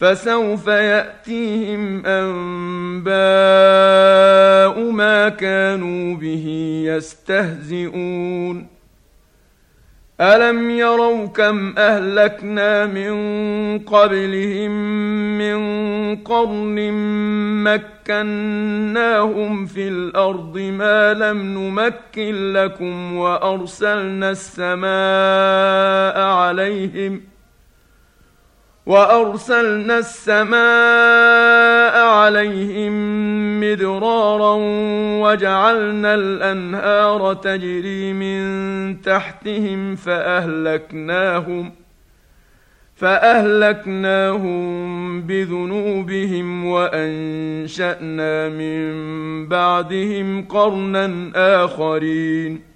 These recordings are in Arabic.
فسوف يأتيهم أنباء ما كانوا به يستهزئون. ألم يروا كم أهلكنا من قبلهم من قرن مكناهم في الأرض ما لم نمكن لكم وأرسلنا السماء عليهم ۖ وأرسلنا السماء عليهم مدرارا وجعلنا الأنهار تجري من تحتهم فأهلكناهم فأهلكناهم بذنوبهم وأنشأنا من بعدهم قرنا آخرين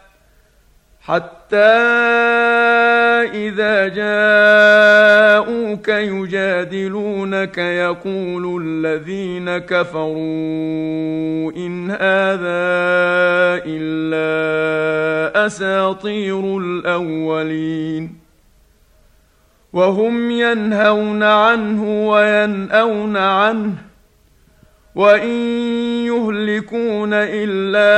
حتى إذا جاءوك يجادلونك يقول الذين كفروا إن هذا إلا أساطير الأولين وهم ينهون عنه وينأون عنه وان يهلكون الا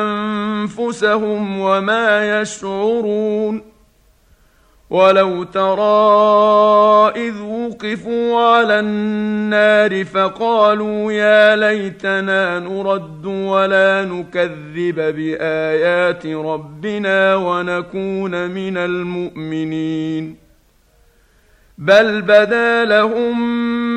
انفسهم وما يشعرون ولو ترى اذ وقفوا على النار فقالوا يا ليتنا نرد ولا نكذب بايات ربنا ونكون من المؤمنين بل بدا لهم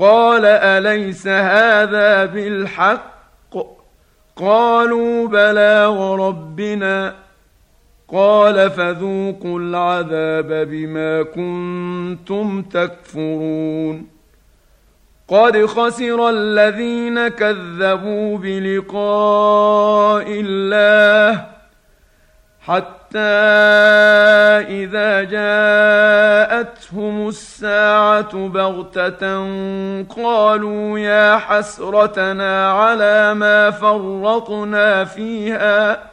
قال أليس هذا بالحق؟ قالوا بلى وربنا. قال فذوقوا العذاب بما كنتم تكفرون. قد خسر الذين كذبوا بلقاء الله حتى إذا جاءتهم الساعة بغتة قالوا يا حسرتنا على ما فرطنا فيها.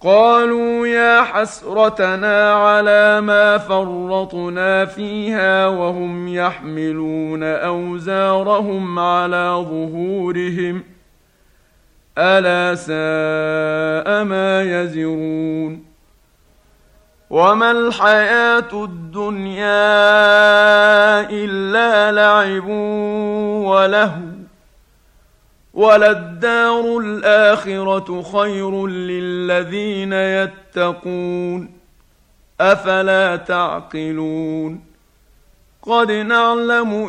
قالوا يا حسرتنا على ما فرطنا فيها وهم يحملون أوزارهم على ظهورهم. ألا ساء ما يزرون وما الحياة الدنيا إلا لعب ولهو وللدار الآخرة خير للذين يتقون أفلا تعقلون قد نعلم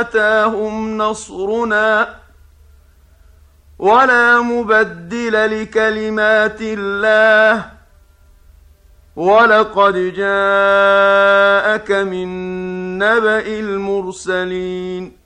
أتاهم نصرنا ولا مبدل لكلمات الله ولقد جاءك من نبأ المرسلين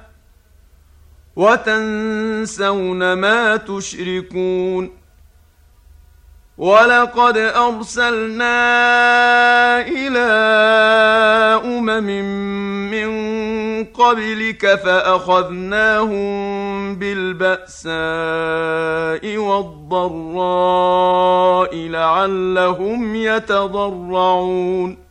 وتنسون ما تشركون ولقد أرسلنا إلى أمم من قبلك فأخذناهم بالبأساء والضراء لعلهم يتضرعون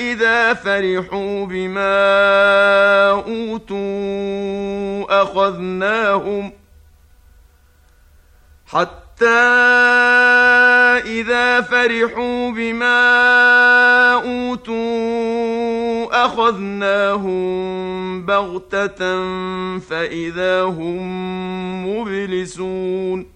إذا فرحوا بما أوتوا أخذناهم حتى إذا فرحوا بما أوتوا أخذناهم بغتة فإذا هم مبلسون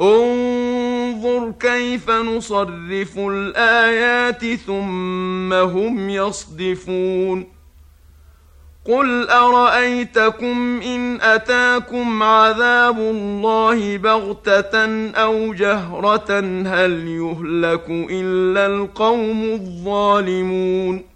انظر كيف نصرف الآيات ثم هم يصدفون. قل أرأيتكم إن أتاكم عذاب الله بغتة أو جهرة هل يهلك إلا القوم الظالمون؟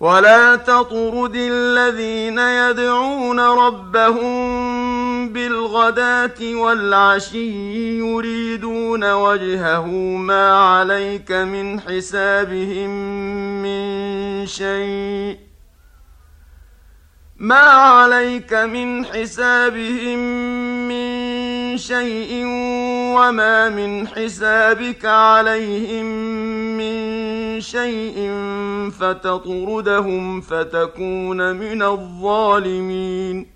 ولا تطرد الذين يدعون ربهم بالغداه والعشي يريدون وجهه ما عليك من حسابهم من شيء ما عليك من حسابهم من شيء وما من حسابك عليهم من شيء فتطردهم فتكون من الظالمين.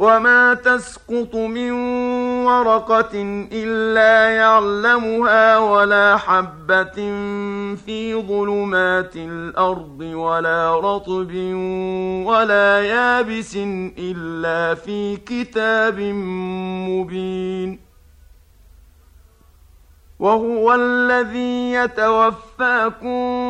وما تسقط من ورقة إلا يعلمها ولا حبة في ظلمات الأرض ولا رطب ولا يابس إلا في كتاب مبين وهو الذي يتوفاكم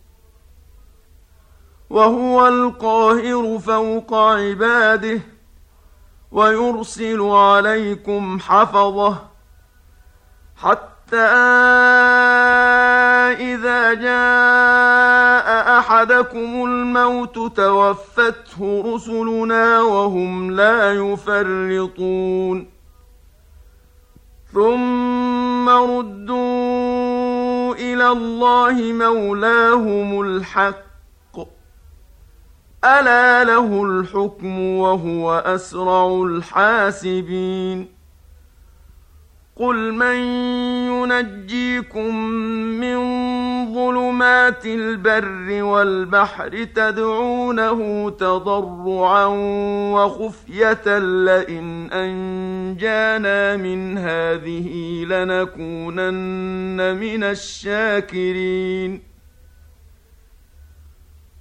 وهو القاهر فوق عباده ويرسل عليكم حفظه حتى إذا جاء أحدكم الموت توفته رسلنا وهم لا يفرطون. ثم ردوا إلى الله مولاهم الحق الا له الحكم وهو اسرع الحاسبين قل من ينجيكم من ظلمات البر والبحر تدعونه تضرعا وخفيه لئن انجانا من هذه لنكونن من الشاكرين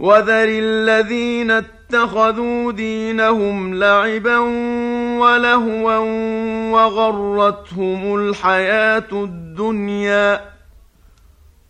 وذر الذين اتخذوا دينهم لعبا ولهوا وغرتهم الحياة الدنيا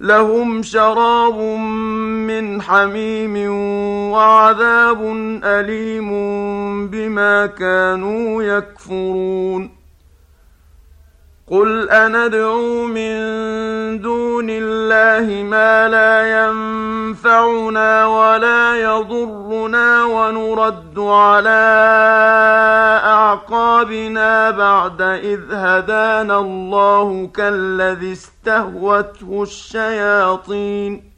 لهم شراب من حميم وعذاب أليم بما كانوا يكفرون. قل اندعو من دون الله ما لا ينفعنا ولا يضرنا ونرد على اعقابنا بعد اذ هدانا الله كالذي استهوته الشياطين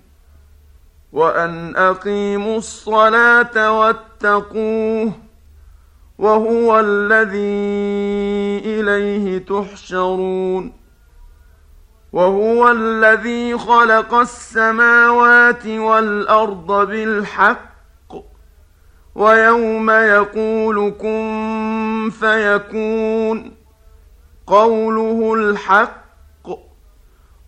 وأن أقيموا الصلاة واتقوه وهو الذي إليه تحشرون وهو الذي خلق السماوات والأرض بالحق ويوم يقول كن فيكون قوله الحق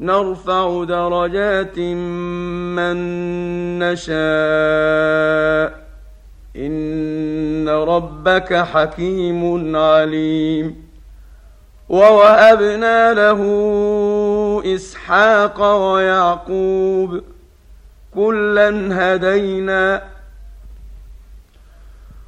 نرفع درجات من نشاء. إن ربك حكيم عليم. ووهبنا له إسحاق ويعقوب. كلا هدينا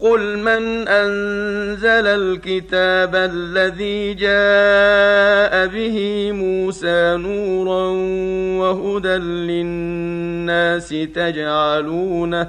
قل من انزل الكتاب الذي جاء به موسى نورا وهدى للناس تجعلونه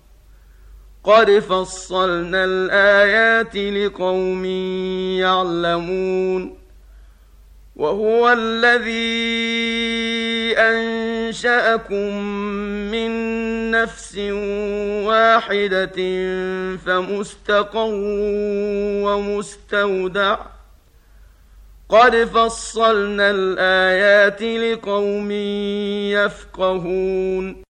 قد فصلنا الايات لقوم يعلمون وهو الذي انشاكم من نفس واحدة فمستقر ومستودع قد فصلنا الايات لقوم يفقهون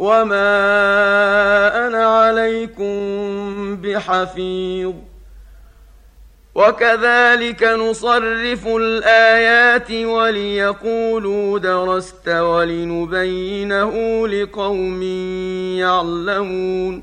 وما أنا عليكم بحفيظ وكذلك نصرف الايات وليقولوا درست ولنبينه لقوم يعلمون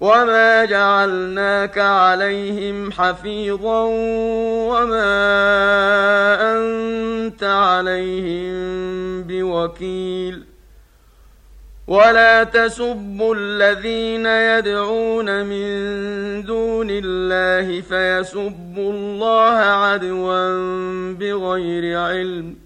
وما جعلناك عليهم حفيظا وما انت عليهم بوكيل ولا تسبوا الذين يدعون من دون الله فيسبوا الله عدوا بغير علم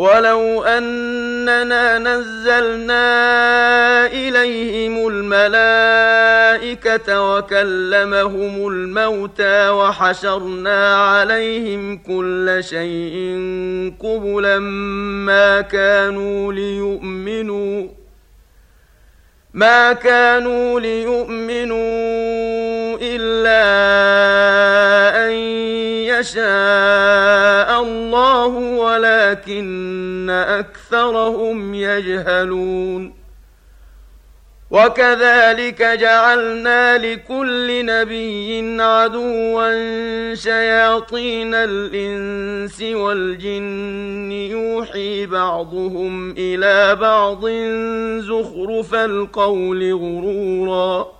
ولو أننا نزلنا إليهم الملائكة وكلمهم الموتى وحشرنا عليهم كل شيء قبلا ما كانوا ليؤمنوا ما كانوا ليؤمنوا إلا أن يشاء الله ولكن اكثرهم يجهلون وكذلك جعلنا لكل نبي عدوا شياطين الانس والجن يوحي بعضهم إلى بعض زخرف القول غرورا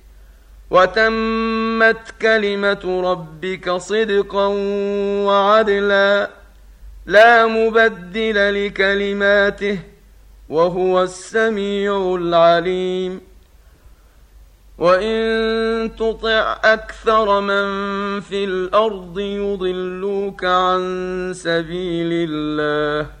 وتمت كلمة ربك صدقا وعدلا لا مبدل لكلماته وهو السميع العليم. وإن تطع أكثر من في الأرض يضلوك عن سبيل الله.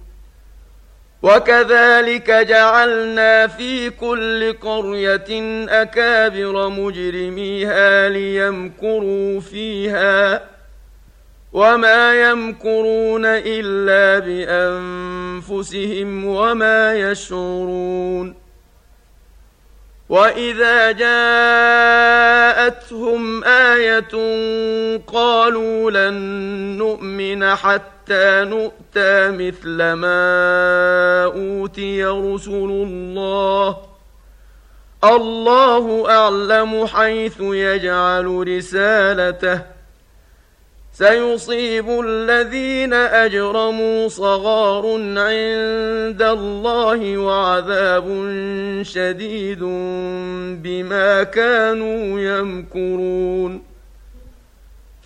وكذلك جعلنا في كل قرية أكابر مجرميها ليمكروا فيها وما يمكرون إلا بأنفسهم وما يشعرون وإذا جاءتهم آية قالوا لن نؤمن حتى نؤتى مثل ما أوتي رسل الله. الله أعلم حيث يجعل رسالته. سيصيب الذين أجرموا صغار عند الله وعذاب شديد بما كانوا يمكرون.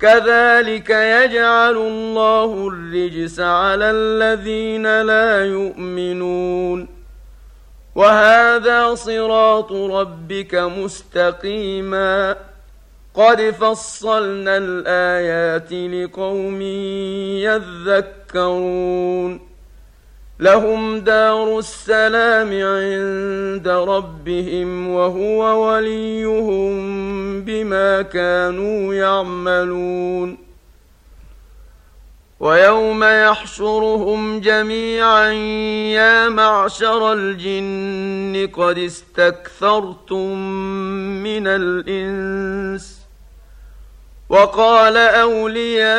كذلك يجعل الله الرجس على الذين لا يؤمنون. وهذا صراط ربك مستقيما. قد فصلنا الآيات لقوم يذكرون. لهم دار السلام عند ربهم وهو وليهم بما كانوا يعملون. ويوم يحشرهم جميعا يا معشر الجن قد استكثرتم من الإنس وقال أولياؤهم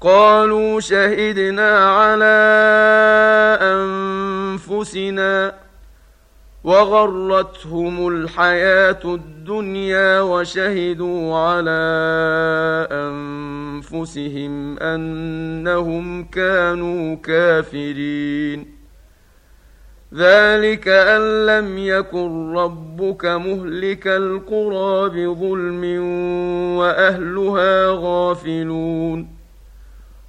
قالوا شهدنا على أنفسنا وغرتهم الحياة الدنيا وشهدوا على أنفسهم أنهم كانوا كافرين. ذلك أن لم يكن ربك مهلك القرى بظلم وأهلها غافلون.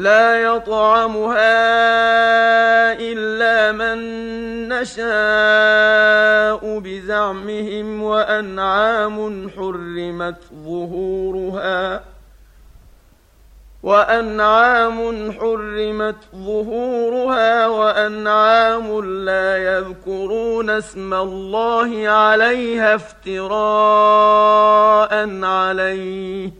لا يطعمها إلا من نشاء بزعمهم وأنعام حرمت ظهورها وأنعام حرمت ظهورها وأنعام لا يذكرون اسم الله عليها افتراء عليه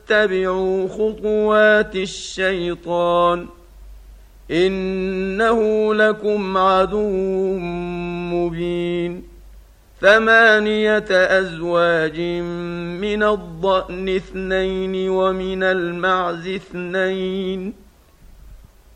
اتبعوا خطوات الشيطان إنه لكم عدو مبين ثمانية أزواج من الضأن اثنين ومن المعز اثنين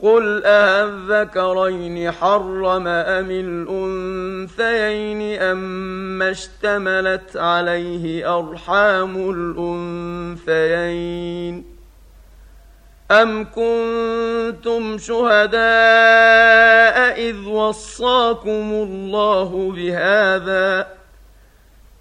قل أذكرين حرم أم الأنثيين أم اشتملت عليه أرحام الأنثيين أم كنتم شهداء إذ وصاكم الله بهذا ۖ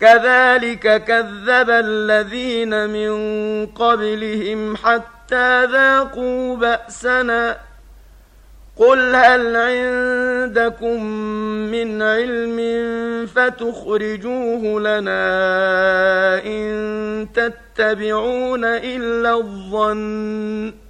كذلك كذب الذين من قبلهم حتى ذاقوا بأسنا. قل هل عندكم من علم فتخرجوه لنا إن تتبعون إلا الظن.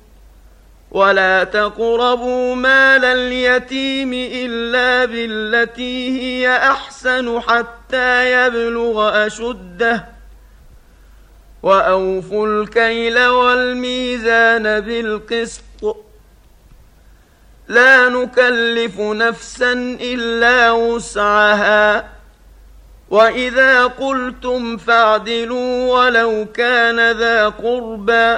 ولا تقربوا مال اليتيم الا بالتي هي احسن حتى يبلغ اشده واوفوا الكيل والميزان بالقسط لا نكلف نفسا الا وسعها واذا قلتم فاعدلوا ولو كان ذا قربى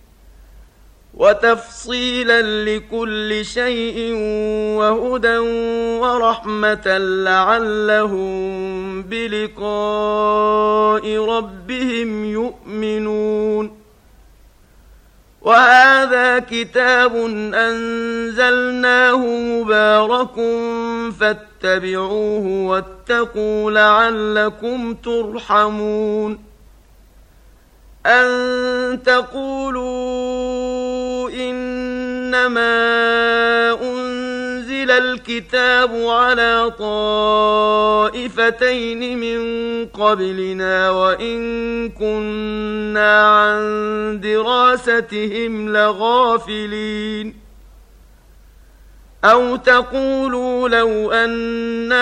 وتفصيلا لكل شيء وهدى ورحمة لعلهم بلقاء ربهم يؤمنون. وهذا كتاب أنزلناه مبارك فاتبعوه واتقوا لعلكم ترحمون. أن تقولوا إنما أنزل الكتاب على طائفتين من قبلنا وإن كنا عن دراستهم لغافلين. أو تقولوا لو أنا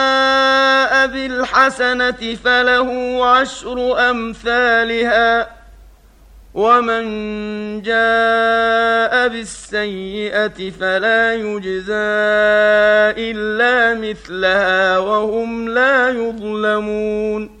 بالحسنه فله عشر أمثالها ومن جاء بالسيئة فلا يجزى إلا مثلها وهم لا يظلمون.